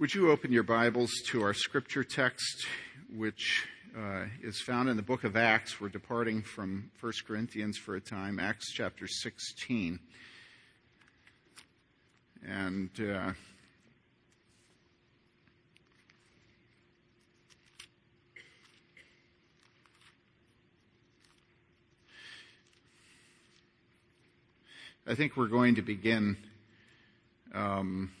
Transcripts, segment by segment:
Would you open your Bibles to our scripture text, which uh, is found in the book of Acts? We're departing from 1 Corinthians for a time, Acts chapter 16. And uh, I think we're going to begin um,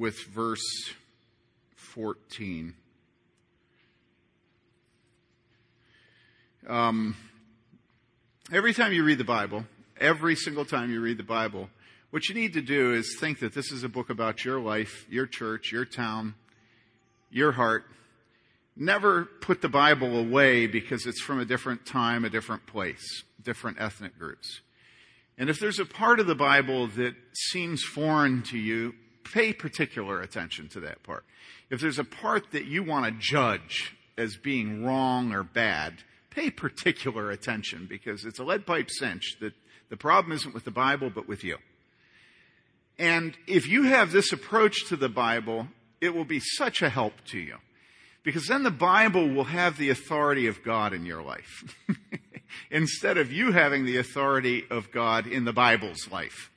with verse 14. Um, every time you read the Bible, every single time you read the Bible, what you need to do is think that this is a book about your life, your church, your town, your heart. Never put the Bible away because it's from a different time, a different place, different ethnic groups. And if there's a part of the Bible that seems foreign to you, pay particular attention to that part. If there's a part that you want to judge as being wrong or bad, pay particular attention because it's a lead pipe cinch that the problem isn't with the Bible, but with you. And if you have this approach to the Bible, it will be such a help to you. Because then the Bible will have the authority of God in your life. Instead of you having the authority of God in the Bible's life.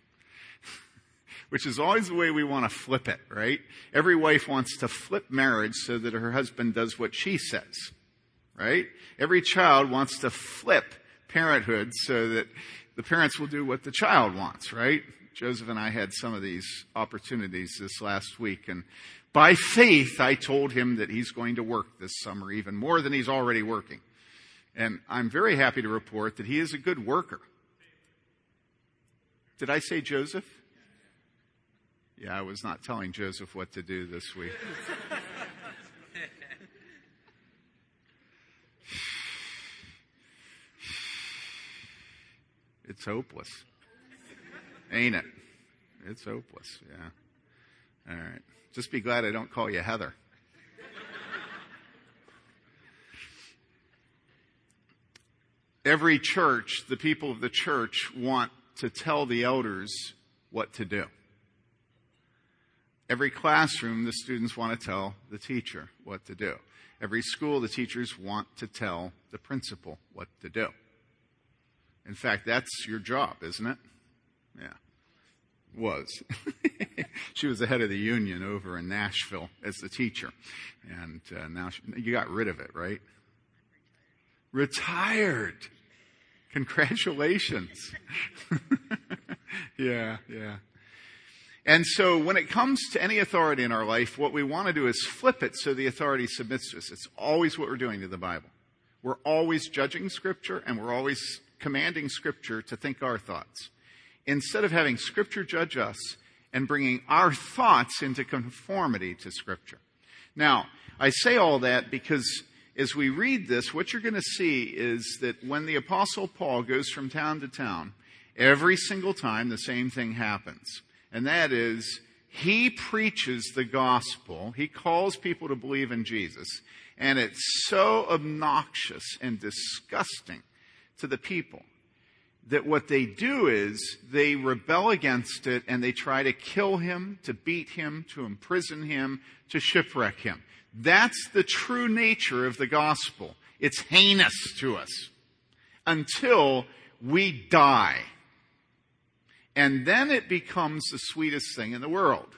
Which is always the way we want to flip it, right? Every wife wants to flip marriage so that her husband does what she says. Right? Every child wants to flip parenthood so that the parents will do what the child wants, right? Joseph and I had some of these opportunities this last week and by faith, I told him that he's going to work this summer even more than he's already working. And I'm very happy to report that he is a good worker. Did I say Joseph? Yeah, I was not telling Joseph what to do this week. it's hopeless. Ain't it? It's hopeless, yeah. All right. Just be glad I don't call you Heather. Every church, the people of the church want to tell the elders what to do. Every classroom, the students want to tell the teacher what to do. Every school, the teachers want to tell the principal what to do. In fact, that's your job, isn't it? Yeah was. she was the head of the union over in Nashville as the teacher. And uh, now she, you got rid of it, right? Retired. Congratulations. yeah, yeah. And so when it comes to any authority in our life, what we want to do is flip it so the authority submits to us. It's always what we're doing to the Bible. We're always judging Scripture and we're always commanding Scripture to think our thoughts instead of having Scripture judge us and bringing our thoughts into conformity to Scripture. Now, I say all that because as we read this, what you're going to see is that when the Apostle Paul goes from town to town, every single time the same thing happens. And that is, he preaches the gospel. He calls people to believe in Jesus. And it's so obnoxious and disgusting to the people that what they do is they rebel against it and they try to kill him, to beat him, to imprison him, to shipwreck him. That's the true nature of the gospel. It's heinous to us until we die. And then it becomes the sweetest thing in the world.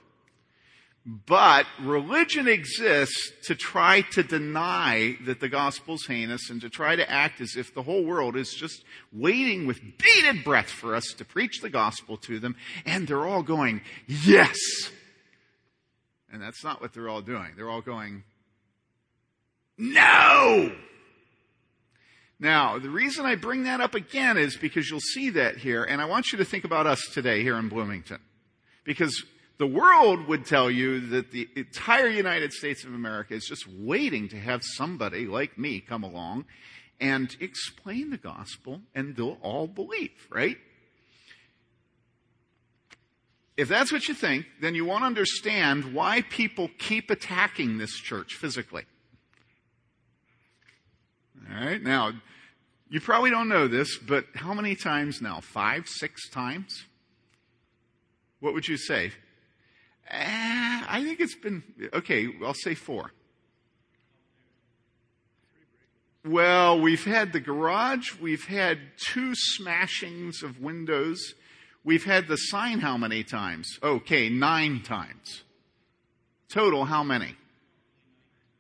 But religion exists to try to deny that the gospel's heinous and to try to act as if the whole world is just waiting with bated breath for us to preach the gospel to them. And they're all going, yes. And that's not what they're all doing. They're all going, no. Now, the reason I bring that up again is because you'll see that here, and I want you to think about us today here in Bloomington. Because the world would tell you that the entire United States of America is just waiting to have somebody like me come along and explain the gospel and they'll all believe, right? If that's what you think, then you won't understand why people keep attacking this church physically. Alright, now, you probably don't know this, but how many times now? Five, six times? What would you say? Eh, I think it's been, okay, I'll say four. Well, we've had the garage, we've had two smashings of windows, we've had the sign how many times? Okay, nine times. Total, how many?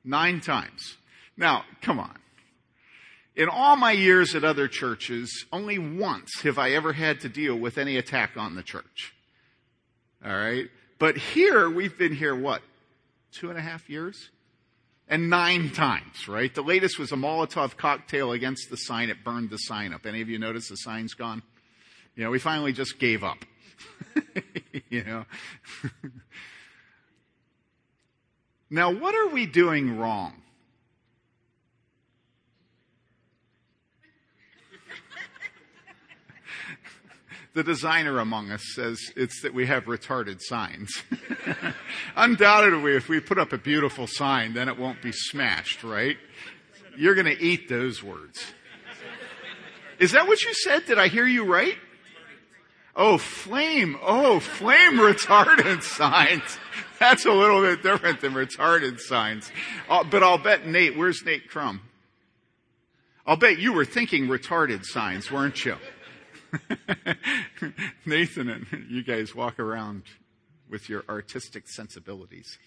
Nine times. Now, come on. In all my years at other churches, only once have I ever had to deal with any attack on the church. All right? But here, we've been here, what? Two and a half years? and nine times, right? The latest was a Molotov cocktail against the sign. It burned the sign up. Any of you notice the sign's gone? You know, we finally just gave up. you know. now, what are we doing wrong? The designer among us says it's that we have retarded signs. Undoubtedly, if we put up a beautiful sign, then it won't be smashed, right? You're going to eat those words. Is that what you said? Did I hear you right? Oh, flame. Oh, flame retardant signs. That's a little bit different than retarded signs. Uh, but I'll bet Nate, where's Nate Crum? I'll bet you were thinking retarded signs, weren't you? Nathan and you guys walk around with your artistic sensibilities.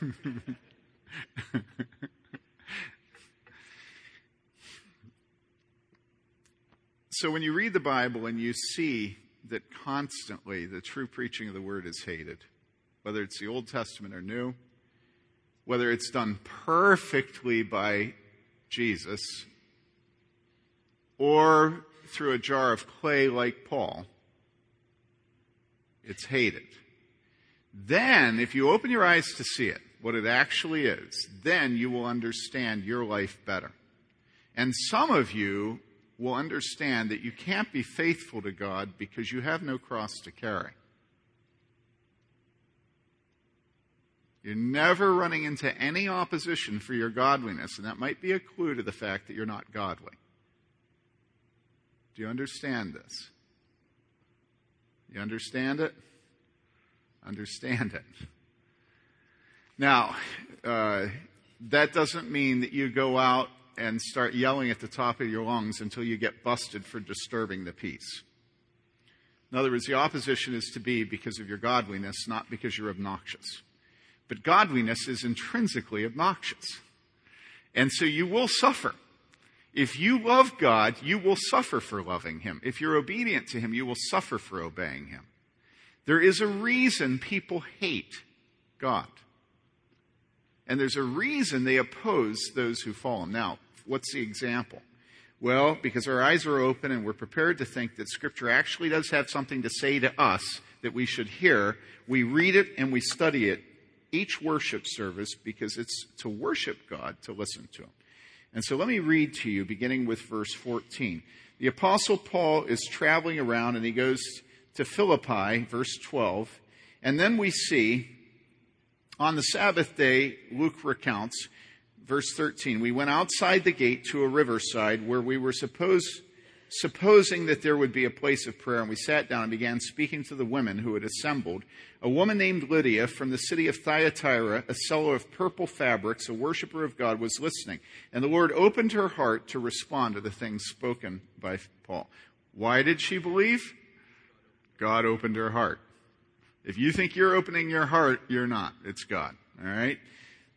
so when you read the Bible and you see that constantly the true preaching of the word is hated, whether it's the Old Testament or New, whether it's done perfectly by Jesus, or through a jar of clay like Paul, it's hated. Then, if you open your eyes to see it, what it actually is, then you will understand your life better. And some of you will understand that you can't be faithful to God because you have no cross to carry. You're never running into any opposition for your godliness, and that might be a clue to the fact that you're not godly. Do you understand this? You understand it? Understand it. Now, uh, that doesn't mean that you go out and start yelling at the top of your lungs until you get busted for disturbing the peace. In other words, the opposition is to be because of your godliness, not because you're obnoxious. But godliness is intrinsically obnoxious. And so you will suffer. If you love God, you will suffer for loving Him. If you're obedient to Him, you will suffer for obeying Him. There is a reason people hate God. And there's a reason they oppose those who follow Him. Now, what's the example? Well, because our eyes are open and we're prepared to think that Scripture actually does have something to say to us that we should hear, we read it and we study it each worship service because it's to worship God to listen to Him. And so let me read to you, beginning with verse 14. The Apostle Paul is traveling around and he goes to Philippi, verse 12. And then we see on the Sabbath day, Luke recounts, verse 13, we went outside the gate to a riverside where we were supposed supposing that there would be a place of prayer, and we sat down and began speaking to the women who had assembled. A woman named Lydia from the city of Thyatira, a seller of purple fabrics, a worshiper of God, was listening. And the Lord opened her heart to respond to the things spoken by Paul. Why did she believe? God opened her heart. If you think you're opening your heart, you're not. It's God. All right?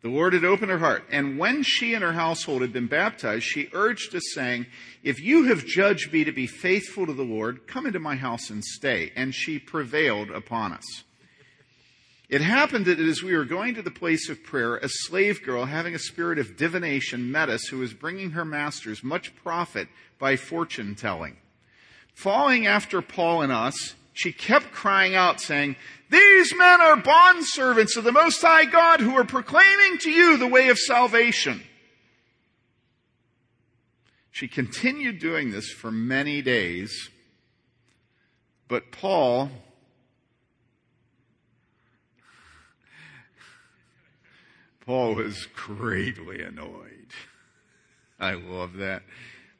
The Lord had opened her heart. And when she and her household had been baptized, she urged us, saying, If you have judged me to be faithful to the Lord, come into my house and stay. And she prevailed upon us. It happened that as we were going to the place of prayer, a slave girl having a spirit of divination met us, who was bringing her masters much profit by fortune telling. Falling after Paul and us, she kept crying out, saying, These men are bondservants of the Most High God who are proclaiming to you the way of salvation. She continued doing this for many days, but Paul Paul was greatly annoyed. I love that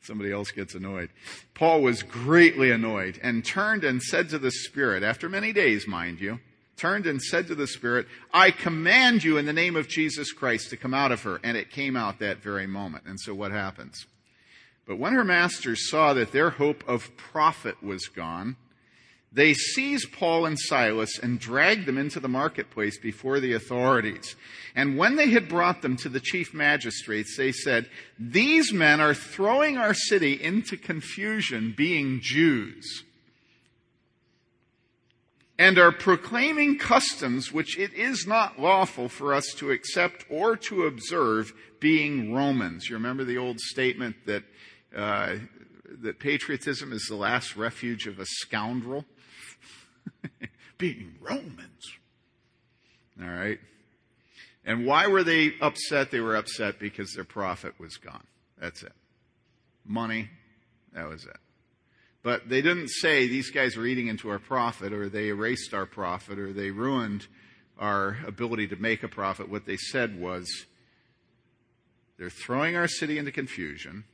somebody else gets annoyed. Paul was greatly annoyed and turned and said to the Spirit, after many days, mind you, turned and said to the spirit, I command you in the name of Jesus Christ to come out of her. And it came out that very moment. And so what happens? But when her masters saw that their hope of profit was gone, they seized Paul and Silas and dragged them into the marketplace before the authorities. And when they had brought them to the chief magistrates, they said, These men are throwing our city into confusion, being Jews, and are proclaiming customs which it is not lawful for us to accept or to observe, being Romans. You remember the old statement that, uh, that patriotism is the last refuge of a scoundrel? being Romans. All right. And why were they upset? They were upset because their profit was gone. That's it. Money, that was it. But they didn't say these guys were eating into our profit or they erased our profit or they ruined our ability to make a profit. What they said was they're throwing our city into confusion,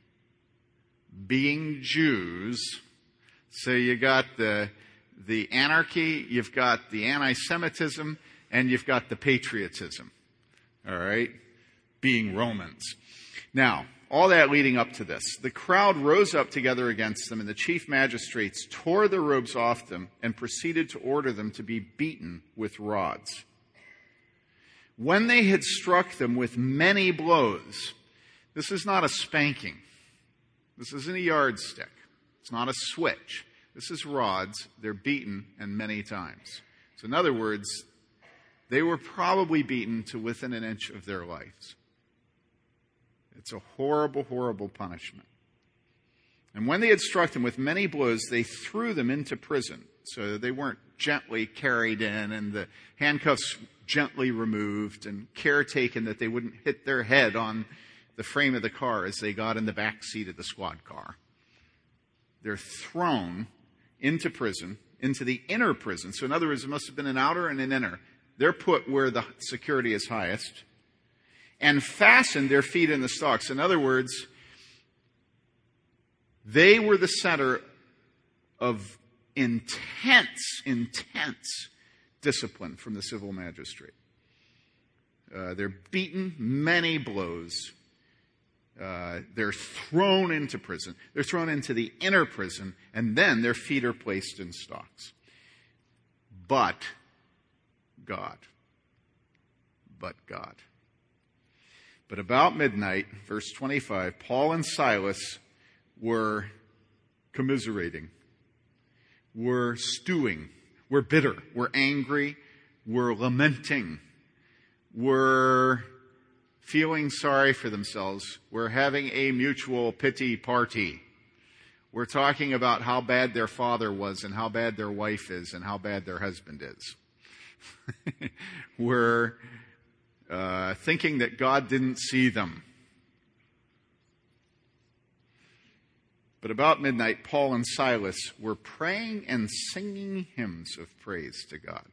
being Jews. So you got the the anarchy, you've got the anti-Semitism, and you've got the patriotism. All right? Being Romans. Now, all that leading up to this. The crowd rose up together against them, and the chief magistrates tore the robes off them and proceeded to order them to be beaten with rods. When they had struck them with many blows, this is not a spanking. This isn't a yardstick. It's not a switch. This is rods. They're beaten and many times. So, in other words, they were probably beaten to within an inch of their lives. It's a horrible, horrible punishment. And when they had struck them with many blows, they threw them into prison so they weren't gently carried in and the handcuffs gently removed and care taken that they wouldn't hit their head on the frame of the car as they got in the back seat of the squad car. They're thrown into prison, into the inner prison. So, in other words, it must have been an outer and an inner. They're put where the security is highest and fastened their feet in the stocks. In other words, they were the center of intense, intense discipline from the civil magistrate. Uh, they're beaten many blows uh, they're thrown into prison. They're thrown into the inner prison, and then their feet are placed in stocks. But God. But God. But about midnight, verse 25, Paul and Silas were commiserating, were stewing, were bitter, were angry, were lamenting, were feeling sorry for themselves. We're having a mutual pity party. We're talking about how bad their father was and how bad their wife is and how bad their husband is. We're uh, thinking that God didn't see them. But about midnight, Paul and Silas were praying and singing hymns of praise to God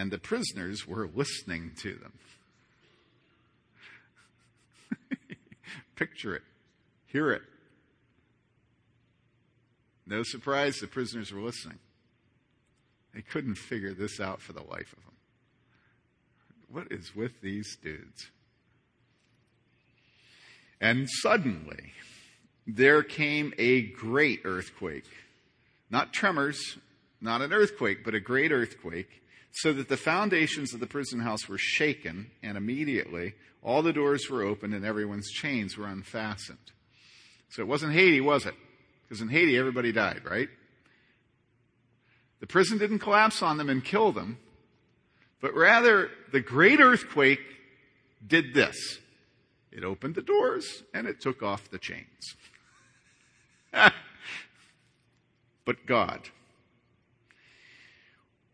and the prisoners were listening to them. Picture it, hear it. No surprise, the prisoners were listening. They couldn't figure this out for the life of them. What is with these dudes? And suddenly, there came a great earthquake. Not tremors, not an earthquake, but a great earthquake so that the foundations of the prison house were shaken, and immediately all the doors were opened and everyone's chains were unfastened. So it wasn't Haiti, was it? Because in Haiti, everybody died, right? The prison didn't collapse on them and kill them, but rather the great earthquake did this. It opened the doors and it took off the chains. but God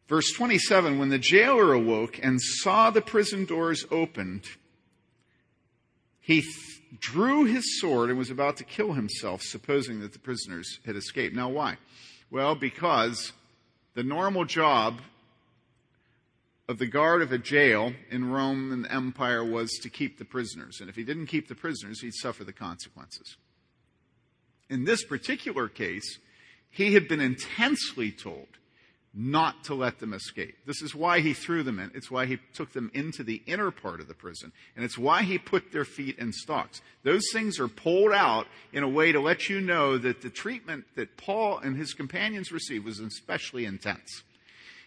Verse 27 When the jailer awoke and saw the prison doors opened, he th- drew his sword and was about to kill himself, supposing that the prisoners had escaped. Now, why? Well, because the normal job of the guard of a jail in Rome and the empire was to keep the prisoners. And if he didn't keep the prisoners, he'd suffer the consequences. In this particular case, he had been intensely told not to let them escape. This is why he threw them in. It's why he took them into the inner part of the prison. And it's why he put their feet in stocks. Those things are pulled out in a way to let you know that the treatment that Paul and his companions received was especially intense.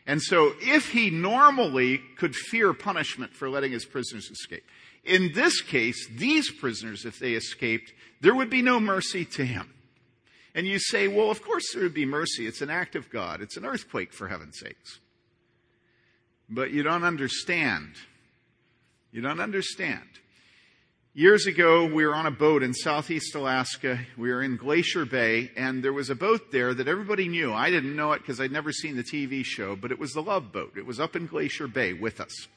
And so if he normally could fear punishment for letting his prisoners escape, in this case, these prisoners, if they escaped, there would be no mercy to him. And you say, well, of course there would be mercy. It's an act of God. It's an earthquake, for heaven's sakes. But you don't understand. You don't understand. Years ago, we were on a boat in southeast Alaska. We were in Glacier Bay, and there was a boat there that everybody knew. I didn't know it because I'd never seen the TV show, but it was the Love Boat. It was up in Glacier Bay with us.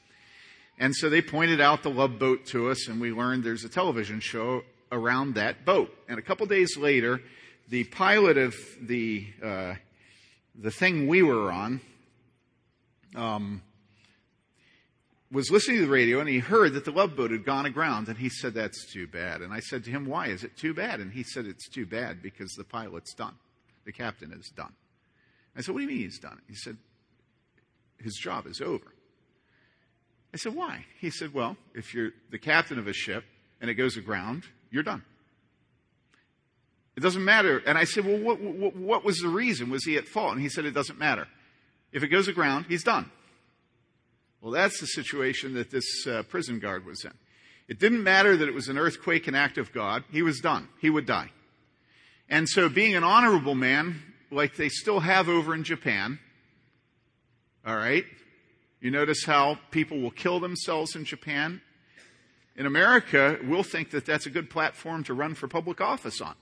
And so they pointed out the Love Boat to us, and we learned there's a television show around that boat. And a couple days later, the pilot of the uh, the thing we were on um, was listening to the radio and he heard that the love boat had gone aground and he said that's too bad. And i said to him why is it too bad? And he said it's too bad because the pilot's done. The captain is done. I said what do you mean he's done? He said his job is over. I said why? He said well if you're the captain of a ship and it goes aground you're done it doesn't matter. And I said, well, what, what, what, was the reason? Was he at fault? And he said, it doesn't matter. If it goes aground, he's done. Well, that's the situation that this uh, prison guard was in. It didn't matter that it was an earthquake, an act of God. He was done. He would die. And so being an honorable man, like they still have over in Japan, all right, you notice how people will kill themselves in Japan. In America, we'll think that that's a good platform to run for public office on.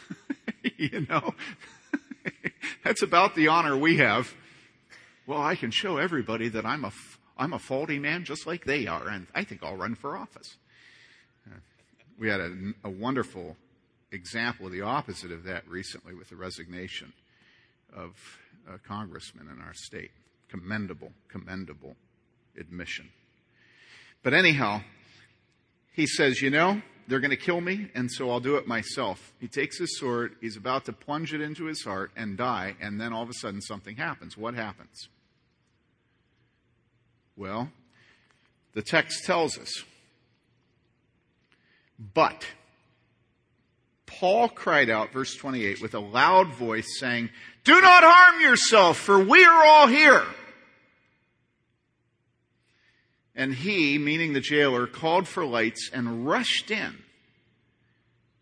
you know? That's about the honor we have. Well, I can show everybody that I'm a, I'm a faulty man just like they are, and I think I'll run for office. Uh, we had a, a wonderful example of the opposite of that recently with the resignation of a congressman in our state. Commendable, commendable admission. But anyhow, he says, you know, they're going to kill me, and so I'll do it myself. He takes his sword, he's about to plunge it into his heart and die, and then all of a sudden something happens. What happens? Well, the text tells us. But Paul cried out, verse 28, with a loud voice, saying, Do not harm yourself, for we are all here. And he, meaning the jailer, called for lights and rushed in.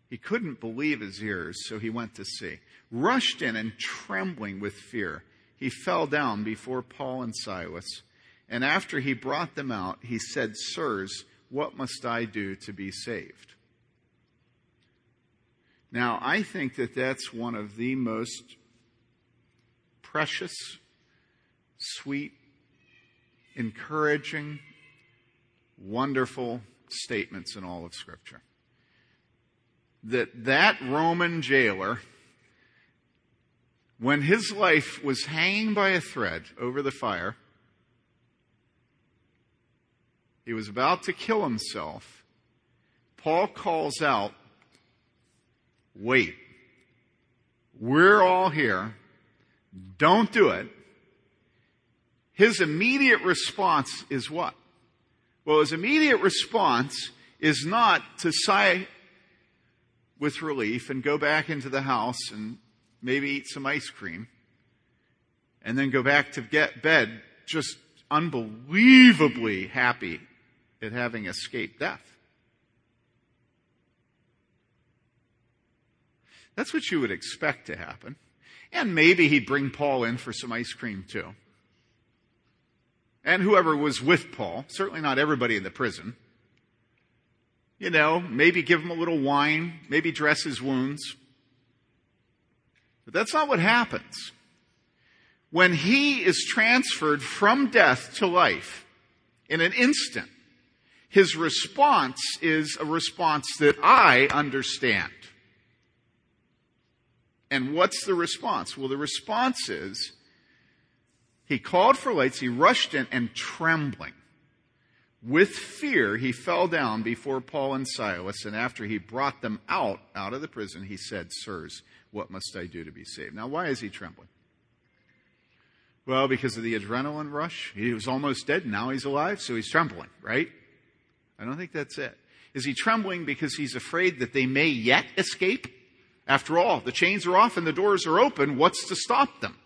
He couldn't believe his ears, so he went to see. Rushed in and trembling with fear, he fell down before Paul and Silas. And after he brought them out, he said, Sirs, what must I do to be saved? Now, I think that that's one of the most precious, sweet, encouraging, wonderful statements in all of Scripture. That that Roman jailer, when his life was hanging by a thread over the fire, he was about to kill himself. Paul calls out, Wait, we're all here. Don't do it. His immediate response is what? Well, his immediate response is not to sigh with relief and go back into the house and maybe eat some ice cream and then go back to get bed just unbelievably happy at having escaped death. That's what you would expect to happen. And maybe he'd bring Paul in for some ice cream too and whoever was with Paul, certainly not everybody in the prison. You know, maybe give him a little wine, maybe dress his wounds. But that's not what happens. When he is transferred from death to life in an instant, his response is a response that I understand. And what's the response? Well, the response is, he called for lights, he rushed in, and trembling, with fear, he fell down before Paul and Silas, and after he brought them out, out of the prison, he said, Sirs, what must I do to be saved? Now, why is he trembling? Well, because of the adrenaline rush. He was almost dead, now he's alive, so he's trembling, right? I don't think that's it. Is he trembling because he's afraid that they may yet escape? After all, the chains are off and the doors are open. What's to stop them?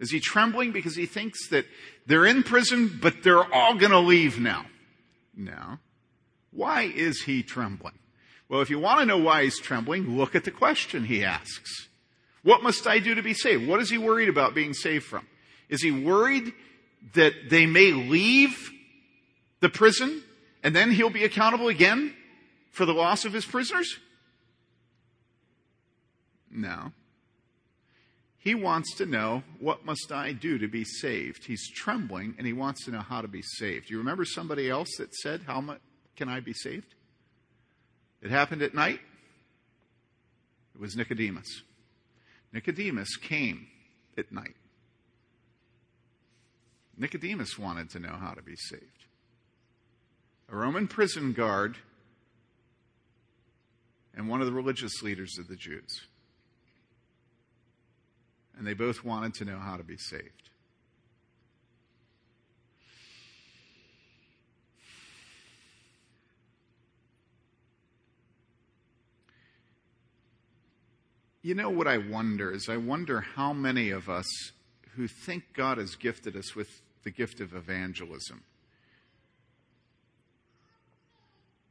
Is he trembling because he thinks that they're in prison, but they're all going to leave now? No. Why is he trembling? Well, if you want to know why he's trembling, look at the question he asks. What must I do to be saved? What is he worried about being saved from? Is he worried that they may leave the prison and then he'll be accountable again for the loss of his prisoners? No. He wants to know, what must I do to be saved? He's trembling and he wants to know how to be saved. You remember somebody else that said, how much can I be saved? It happened at night. It was Nicodemus. Nicodemus came at night. Nicodemus wanted to know how to be saved. A Roman prison guard and one of the religious leaders of the Jews. And they both wanted to know how to be saved. You know what I wonder is I wonder how many of us who think God has gifted us with the gift of evangelism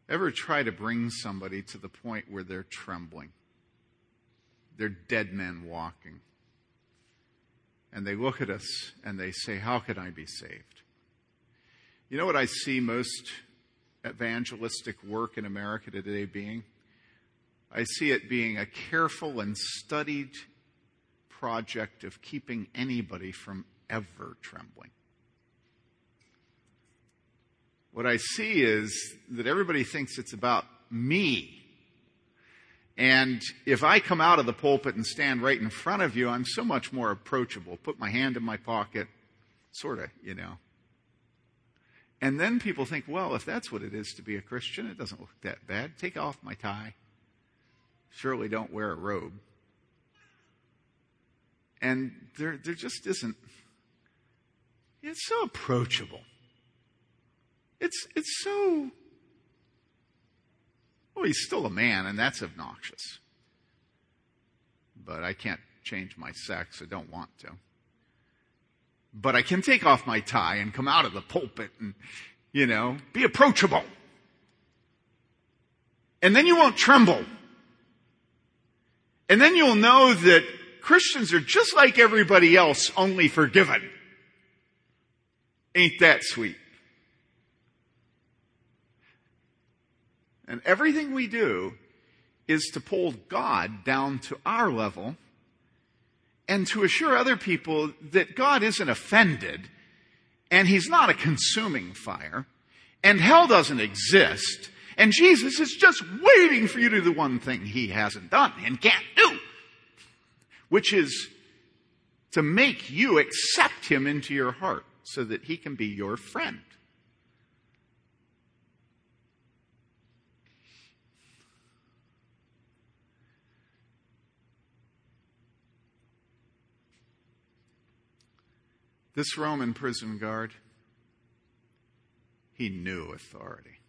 ever try to bring somebody to the point where they're trembling. They're dead men walking. And they look at us and they say, How can I be saved? You know what I see most evangelistic work in America today being? I see it being a careful and studied project of keeping anybody from ever trembling. What I see is that everybody thinks it's about me. And if I come out of the pulpit and stand right in front of you, I'm so much more approachable. Put my hand in my pocket, sort of, you know. And then people think, well, if that's what it is to be a Christian, it doesn't look that bad. Take off my tie surely don't wear a robe. And there, there just isn't. It's so approachable. It's, it's so. Well, he's still a man, and that's obnoxious. But I can't change my sex. I don't want to. But I can take off my tie and come out of the pulpit and, you know, be approachable. And then you won't tremble. And then you'll know that Christians are just like everybody else, only forgiven. Ain't that sweet? And everything we do is to pull God down to our level and to assure other people that God isn't offended and He's not a consuming fire and hell doesn't exist and Jesus is just waiting for you to do the one thing he hasn't done and can't do, which is to make you accept him into your heart so that he can be your friend. This Roman prison guard, he knew authority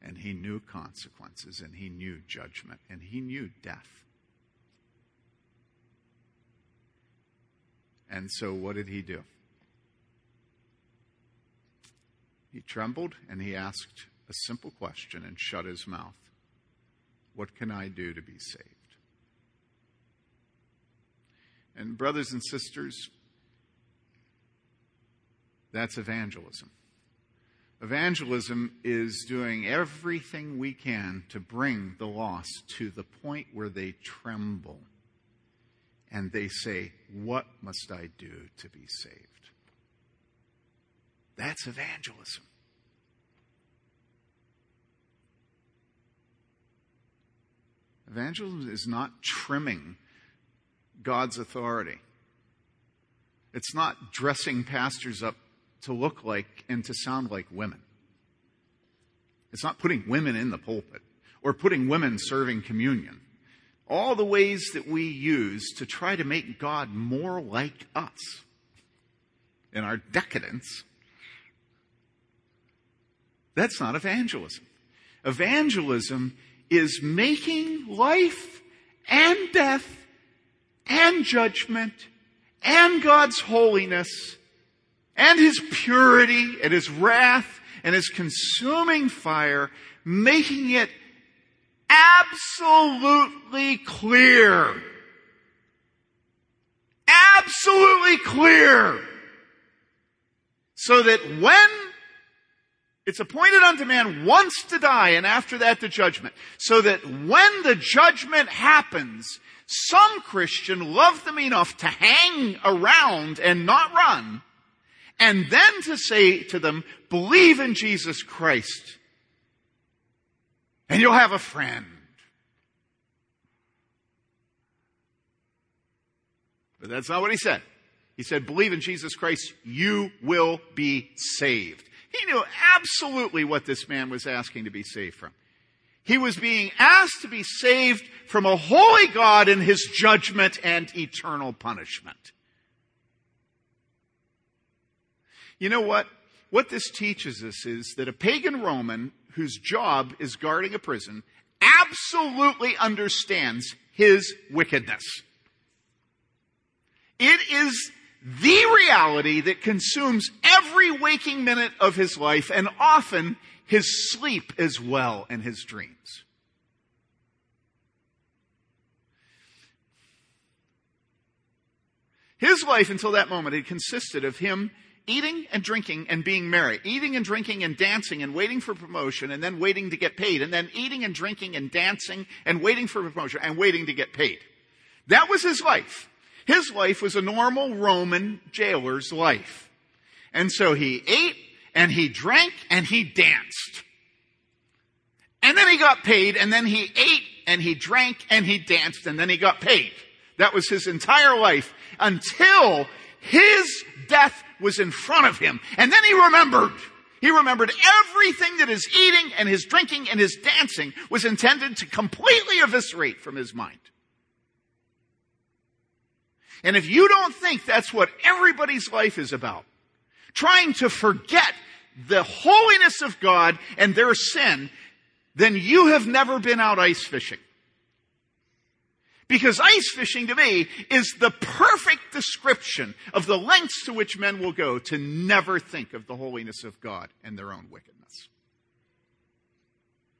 and he knew consequences, and he knew judgment, and he knew death. And so, what did he do? He trembled and he asked a simple question and shut his mouth What can I do to be saved? And, brothers and sisters, that's evangelism. Evangelism is doing everything we can to bring the lost to the point where they tremble and they say, What must I do to be saved? That's evangelism. Evangelism is not trimming God's authority. It's not dressing pastors up to look like and to sound like women. It's not putting women in the pulpit or putting women serving communion. all the ways that we use to try to make God more like us in our decadence, that's not evangelism. Evangelism is making life and death and judgment and God's holiness and His purity and His wrath and His consuming fire, making it absolutely clear. Absolutely clear. So that when it's appointed unto man once to die and after that the judgment. So that when the judgment happens, some Christian loved them enough to hang around and not run, and then to say to them, believe in Jesus Christ and you'll have a friend. But that's not what he said. He said, believe in Jesus Christ, you will be saved. He knew absolutely what this man was asking to be saved from. He was being asked to be saved from a holy God in his judgment and eternal punishment. You know what? What this teaches us is that a pagan Roman whose job is guarding a prison absolutely understands his wickedness. It is the reality that consumes every waking minute of his life and often his sleep as well and his dreams. His life until that moment had consisted of him eating and drinking and being merry, eating and drinking and dancing and waiting for promotion and then waiting to get paid, and then eating and drinking and dancing and waiting for promotion and waiting to get paid. That was his life. His life was a normal Roman jailer's life. And so he ate and he drank and he danced. And then he got paid and then he ate and he drank and he danced and then he got paid. That was his entire life until his death was in front of him. And then he remembered. He remembered everything that his eating and his drinking and his dancing was intended to completely eviscerate from his mind. And if you don't think that's what everybody's life is about, trying to forget the holiness of God and their sin, then you have never been out ice fishing. Because ice fishing to me is the perfect description of the lengths to which men will go to never think of the holiness of God and their own wickedness.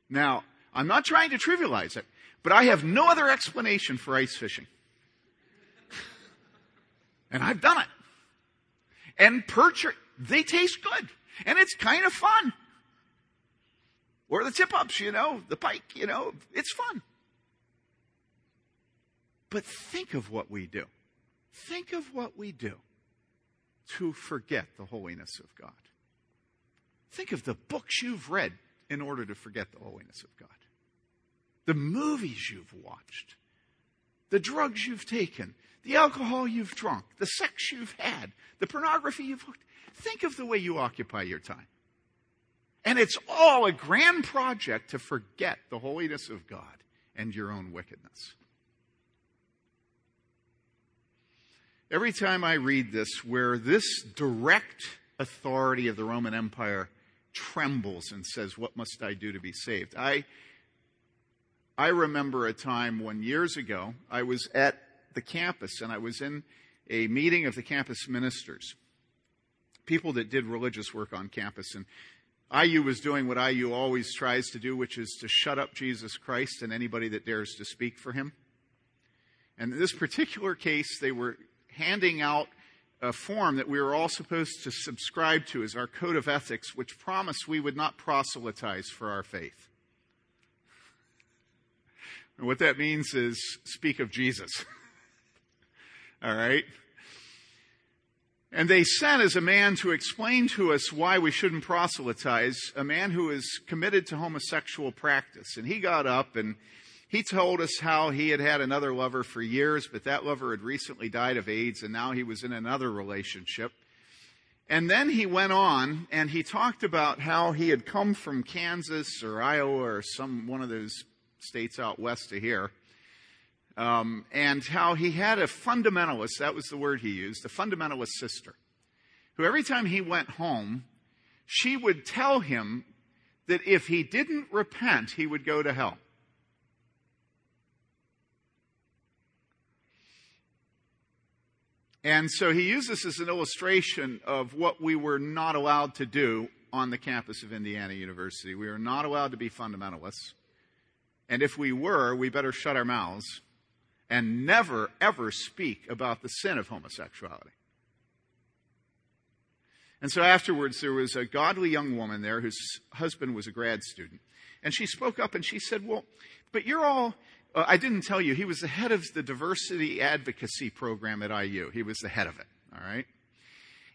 Now, I'm not trying to trivialize it, but I have no other explanation for ice fishing. and I've done it. And perch, they taste good. And it's kind of fun. Or the tip ups, you know, the pike, you know, it's fun. But think of what we do. Think of what we do to forget the holiness of God. Think of the books you've read in order to forget the holiness of God. The movies you've watched. The drugs you've taken. The alcohol you've drunk. The sex you've had. The pornography you've looked. Think of the way you occupy your time. And it's all a grand project to forget the holiness of God and your own wickedness. Every time I read this, where this direct authority of the Roman Empire trembles and says, What must I do to be saved? I, I remember a time when years ago I was at the campus and I was in a meeting of the campus ministers, people that did religious work on campus. And IU was doing what IU always tries to do, which is to shut up Jesus Christ and anybody that dares to speak for him. And in this particular case, they were handing out a form that we were all supposed to subscribe to as our code of ethics, which promised we would not proselytize for our faith. And what that means is speak of Jesus. all right? And they sent as a man to explain to us why we shouldn't proselytize, a man who is committed to homosexual practice. And he got up and he told us how he had had another lover for years, but that lover had recently died of AIDS and now he was in another relationship. And then he went on and he talked about how he had come from Kansas or Iowa or some one of those states out west of here. Um, and how he had a fundamentalist, that was the word he used, a fundamentalist sister, who every time he went home, she would tell him that if he didn't repent, he would go to hell. And so he used this as an illustration of what we were not allowed to do on the campus of Indiana University. We are not allowed to be fundamentalists. And if we were, we better shut our mouths and never, ever speak about the sin of homosexuality. And so afterwards, there was a godly young woman there whose husband was a grad student. And she spoke up and she said, Well, but you're all, uh, I didn't tell you, he was the head of the diversity advocacy program at IU. He was the head of it, all right?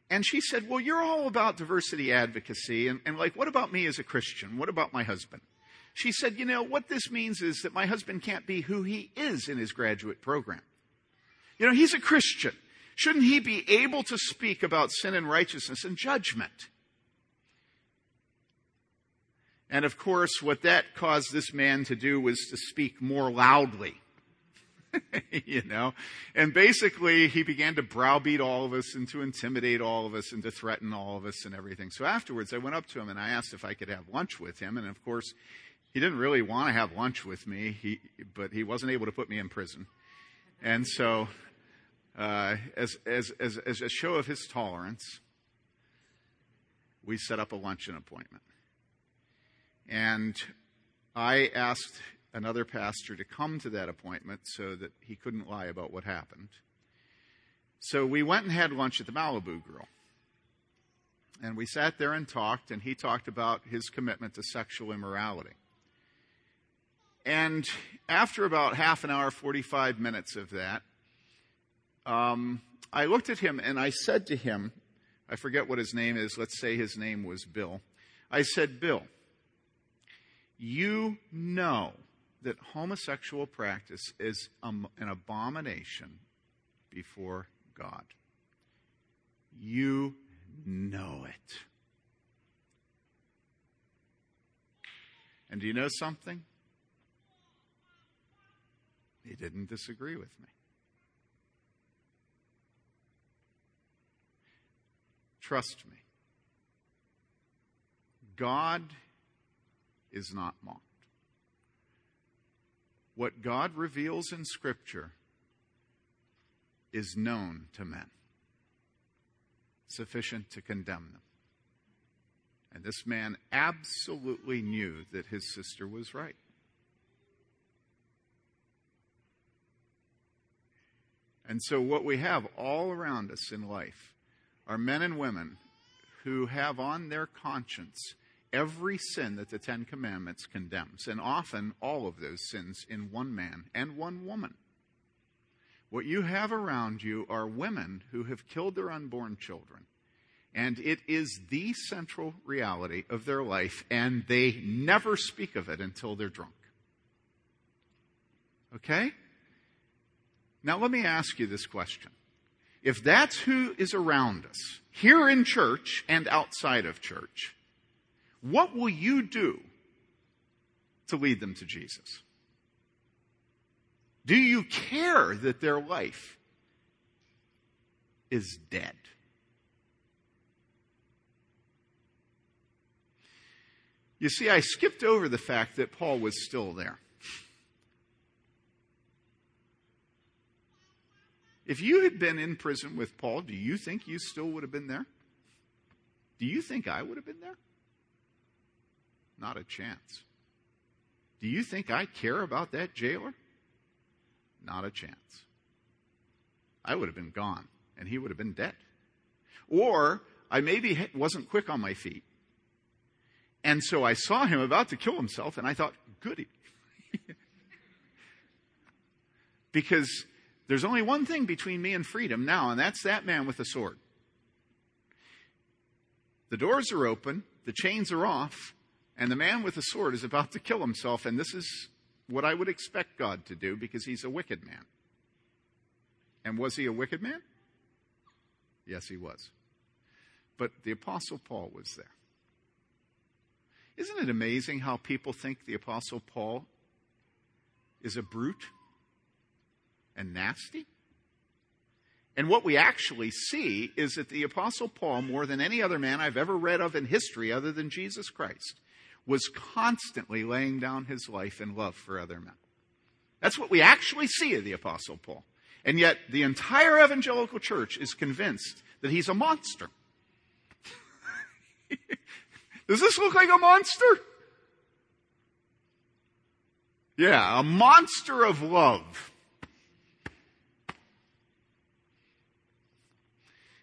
And she said, Well, you're all about diversity advocacy. And, and like, what about me as a Christian? What about my husband? She said, You know, what this means is that my husband can't be who he is in his graduate program. You know, he's a Christian. Shouldn't he be able to speak about sin and righteousness and judgment? And of course, what that caused this man to do was to speak more loudly. you know? And basically, he began to browbeat all of us and to intimidate all of us and to threaten all of us and everything. So afterwards, I went up to him and I asked if I could have lunch with him. And of course, he didn't really want to have lunch with me, he, but he wasn't able to put me in prison. And so uh, as, as, as, as a show of his tolerance, we set up a luncheon appointment. And I asked another pastor to come to that appointment so that he couldn't lie about what happened. So we went and had lunch at the Malibu Grill. And we sat there and talked, and he talked about his commitment to sexual immorality. And after about half an hour, 45 minutes of that, um, I looked at him and I said to him, I forget what his name is, let's say his name was Bill. I said, Bill, you know that homosexual practice is an abomination before God. You know it. And do you know something? He didn't disagree with me. Trust me. God is not mocked. What God reveals in Scripture is known to men, sufficient to condemn them. And this man absolutely knew that his sister was right. And so, what we have all around us in life are men and women who have on their conscience every sin that the Ten Commandments condemns, and often all of those sins in one man and one woman. What you have around you are women who have killed their unborn children, and it is the central reality of their life, and they never speak of it until they're drunk. Okay? Now, let me ask you this question if that's who is around us, here in church and outside of church, what will you do to lead them to Jesus? Do you care that their life is dead? You see, I skipped over the fact that Paul was still there. If you had been in prison with Paul, do you think you still would have been there? Do you think I would have been there? Not a chance. Do you think I care about that jailer? Not a chance. I would have been gone, and he would have been dead. Or I maybe wasn't quick on my feet. And so I saw him about to kill himself, and I thought, goody. because there's only one thing between me and freedom now, and that's that man with the sword. The doors are open, the chains are off, and the man with the sword is about to kill himself, and this is what I would expect God to do because he's a wicked man. And was he a wicked man? Yes, he was. But the Apostle Paul was there. Isn't it amazing how people think the Apostle Paul is a brute? and nasty. And what we actually see is that the Apostle Paul, more than any other man I've ever read of in history other than Jesus Christ, was constantly laying down his life in love for other men. That's what we actually see of the Apostle Paul. And yet, the entire evangelical church is convinced that he's a monster. Does this look like a monster? Yeah, a monster of love.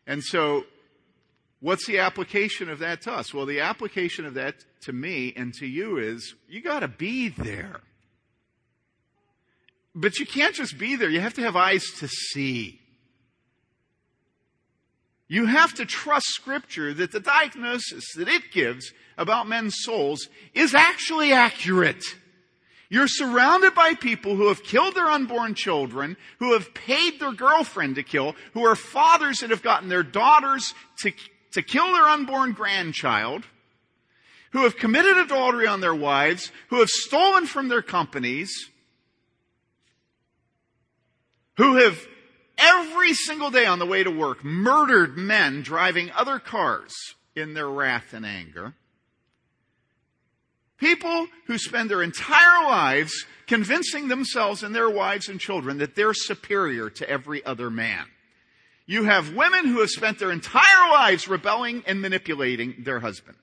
And so, what's the application of that to us? Well, the application of that to me and to you is you gotta be there. But you can't just be there. You have to have eyes to see. You have to trust scripture that the diagnosis that it gives about men's souls is actually accurate. You're surrounded by people who have killed their unborn children, who have paid their girlfriend to kill, who are fathers that have gotten their daughters to, to kill their unborn grandchild, who have committed adultery on their wives, who have stolen from their companies, who have every single day on the way to work murdered men driving other cars in their wrath and anger. People who spend their entire lives convincing themselves and their wives and children that they're superior to every other man. You have women who have spent their entire lives rebelling and manipulating their husband.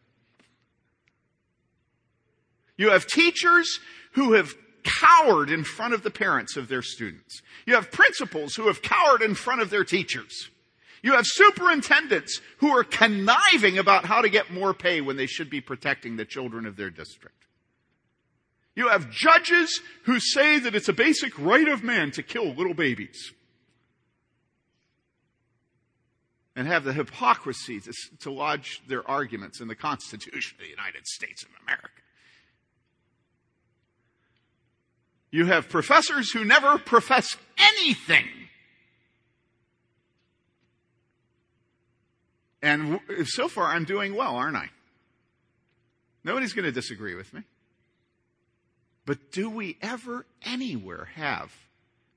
You have teachers who have cowered in front of the parents of their students. You have principals who have cowered in front of their teachers. You have superintendents who are conniving about how to get more pay when they should be protecting the children of their district. You have judges who say that it's a basic right of man to kill little babies. And have the hypocrisy to, to lodge their arguments in the Constitution of the United States of America. You have professors who never profess anything. And so far, I'm doing well, aren't I? Nobody's going to disagree with me. But do we ever anywhere have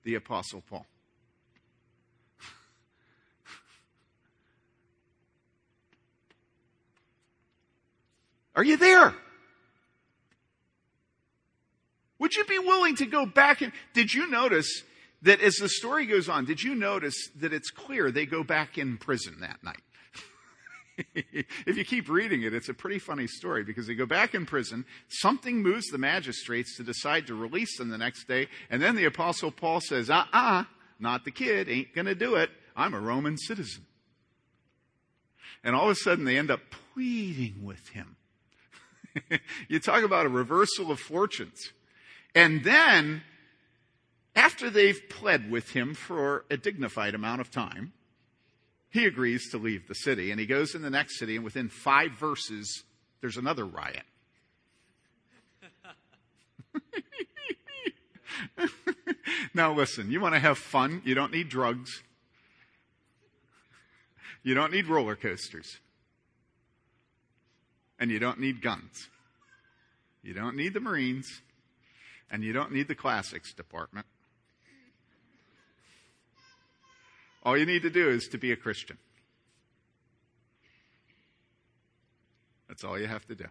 the Apostle Paul? Are you there? Would you be willing to go back and, did you notice that as the story goes on, did you notice that it's clear they go back in prison that night? if you keep reading it, it's a pretty funny story because they go back in prison. Something moves the magistrates to decide to release them the next day. And then the apostle Paul says, uh uh-uh, uh, not the kid, ain't gonna do it. I'm a Roman citizen. And all of a sudden they end up pleading with him. you talk about a reversal of fortunes. And then, after they've pled with him for a dignified amount of time, he agrees to leave the city and he goes in the next city and within five verses, there's another riot. now listen, you want to have fun, you don't need drugs. You don't need roller coasters. And you don't need guns. You don't need the Marines. And you don't need the classics department. All you need to do is to be a Christian. That's all you have to do.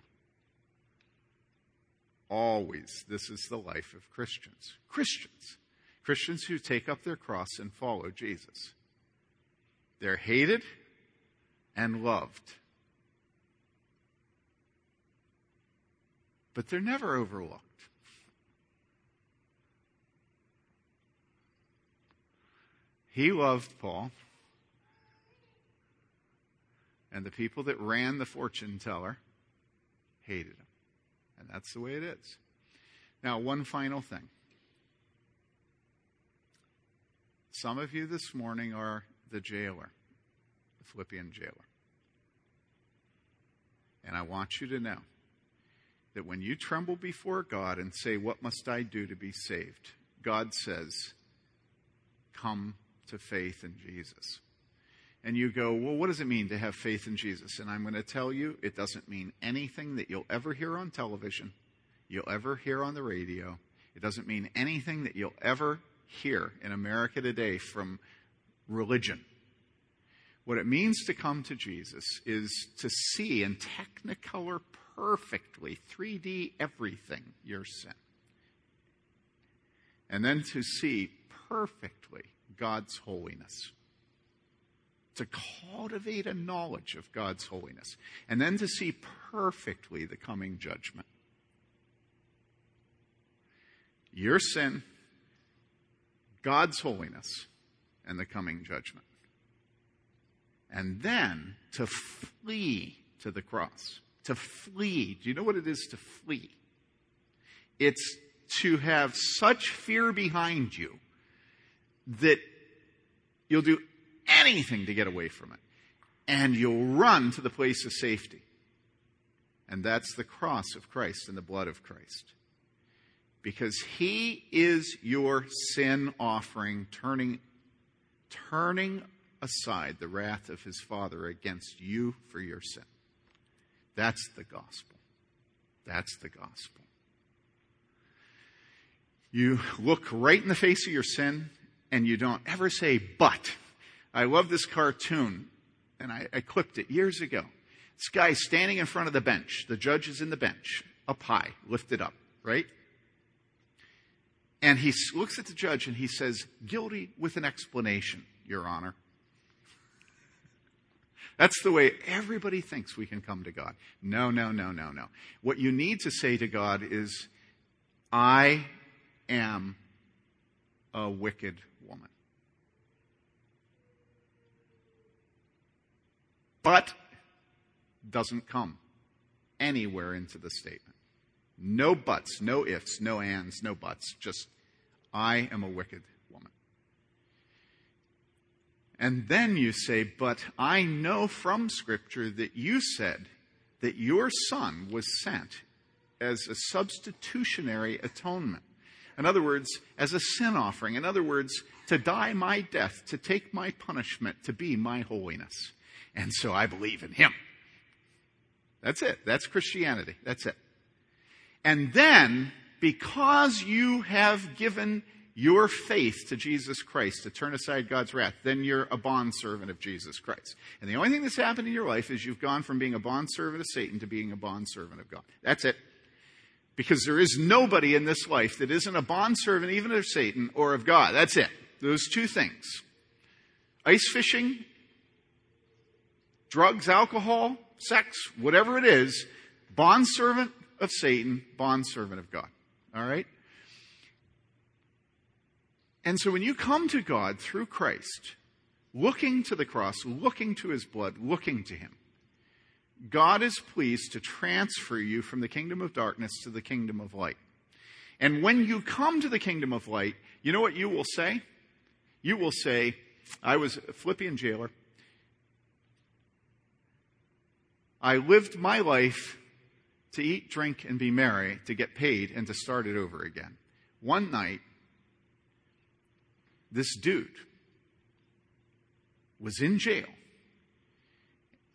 Always, this is the life of Christians. Christians. Christians who take up their cross and follow Jesus. They're hated and loved. But they're never overlooked. He loved Paul. And the people that ran the fortune teller hated him. And that's the way it is. Now, one final thing. Some of you this morning are the jailer, the Philippian jailer. And I want you to know that when you tremble before God and say, What must I do to be saved? God says, Come to faith in Jesus. And you go, well, what does it mean to have faith in Jesus? And I'm going to tell you, it doesn't mean anything that you'll ever hear on television, you'll ever hear on the radio. It doesn't mean anything that you'll ever hear in America today from religion. What it means to come to Jesus is to see in technicolor perfectly, 3D everything, your sin. And then to see perfectly God's holiness. To cultivate a knowledge of God's holiness. And then to see perfectly the coming judgment. Your sin, God's holiness, and the coming judgment and then to flee to the cross. To flee. Do you know what it is to flee? It's to have such fear behind you that you'll do anything to get away from it. And you'll run to the place of safety. And that's the cross of Christ and the blood of Christ. Because he is your sin offering, turning, turning aside the wrath of his Father against you for your sin. That's the gospel. That's the gospel. You look right in the face of your sin and you don't ever say, but. I love this cartoon, and I, I clipped it years ago. This guy's standing in front of the bench. The judge is in the bench, up high, lifted up, right? And he looks at the judge and he says, Guilty with an explanation, Your Honor. That's the way everybody thinks we can come to God. No, no, no, no, no. What you need to say to God is, I am a wicked woman. But doesn't come anywhere into the statement. No buts, no ifs, no ands, no buts. Just, I am a wicked and then you say, But I know from Scripture that you said that your Son was sent as a substitutionary atonement. In other words, as a sin offering. In other words, to die my death, to take my punishment, to be my holiness. And so I believe in him. That's it. That's Christianity. That's it. And then, because you have given your faith to Jesus Christ to turn aside God's wrath, then you're a bondservant of Jesus Christ. And the only thing that's happened in your life is you've gone from being a bondservant of Satan to being a bondservant of God. That's it. Because there is nobody in this life that isn't a bondservant even of Satan or of God. That's it. Those two things. Ice fishing, drugs, alcohol, sex, whatever it is, bondservant of Satan, bondservant of God. All right? And so when you come to God through Christ, looking to the cross, looking to his blood, looking to him, God is pleased to transfer you from the kingdom of darkness to the kingdom of light. And when you come to the kingdom of light, you know what you will say? You will say, I was a Philippian jailer. I lived my life to eat, drink, and be merry, to get paid, and to start it over again. One night, this dude was in jail.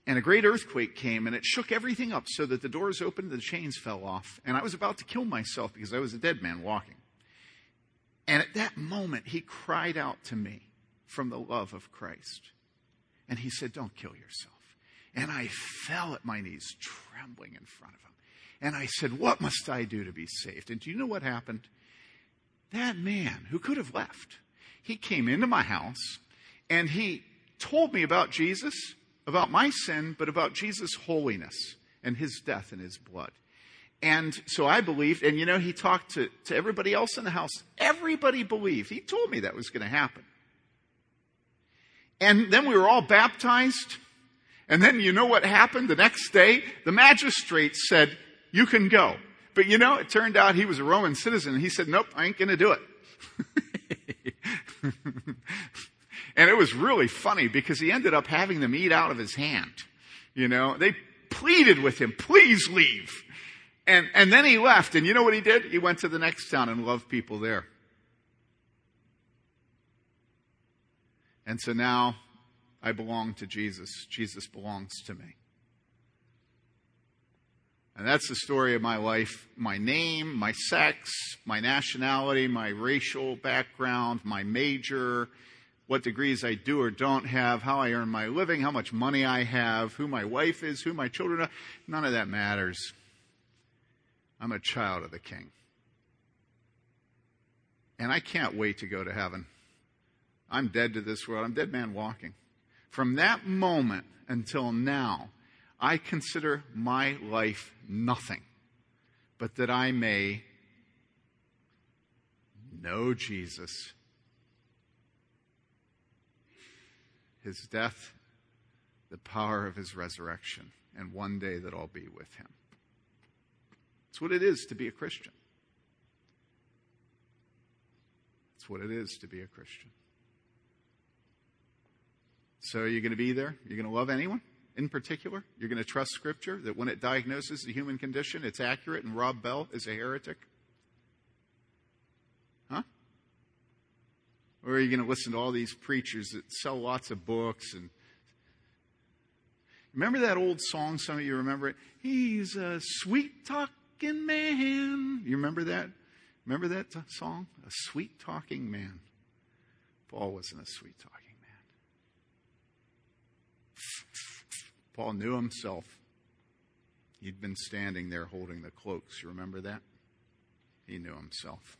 And a great earthquake came and it shook everything up so that the doors opened, the chains fell off, and I was about to kill myself because I was a dead man walking. And at that moment, he cried out to me from the love of Christ. And he said, Don't kill yourself. And I fell at my knees, trembling in front of him. And I said, What must I do to be saved? And do you know what happened? That man who could have left he came into my house and he told me about Jesus, about my sin, but about Jesus' holiness and his death and his blood. And so I believed, and you know, he talked to, to everybody else in the house. Everybody believed. He told me that was going to happen. And then we were all baptized. And then you know what happened the next day? The magistrate said, You can go. But you know, it turned out he was a Roman citizen. He said, Nope, I ain't going to do it. and it was really funny because he ended up having them eat out of his hand. You know, they pleaded with him, please leave. And, and then he left. And you know what he did? He went to the next town and loved people there. And so now I belong to Jesus. Jesus belongs to me. And that's the story of my life my name, my sex, my nationality, my racial background, my major, what degrees I do or don't have, how I earn my living, how much money I have, who my wife is, who my children are. None of that matters. I'm a child of the King. And I can't wait to go to heaven. I'm dead to this world. I'm dead man walking. From that moment until now, I consider my life nothing, but that I may know Jesus, his death, the power of his resurrection, and one day that I'll be with him. It's what it is to be a Christian. It's what it is to be a Christian. So, are you going to be there? You're going to love anyone? In particular. You're going to trust Scripture that when it diagnoses the human condition, it's accurate and Rob Bell is a heretic? Huh? Or are you going to listen to all these preachers that sell lots of books and Remember that old song? Some of you remember it. He's a sweet talking man. You remember that? Remember that song? A sweet talking man. Paul wasn't a sweet talking Paul knew himself. He'd been standing there holding the cloaks. You remember that? He knew himself.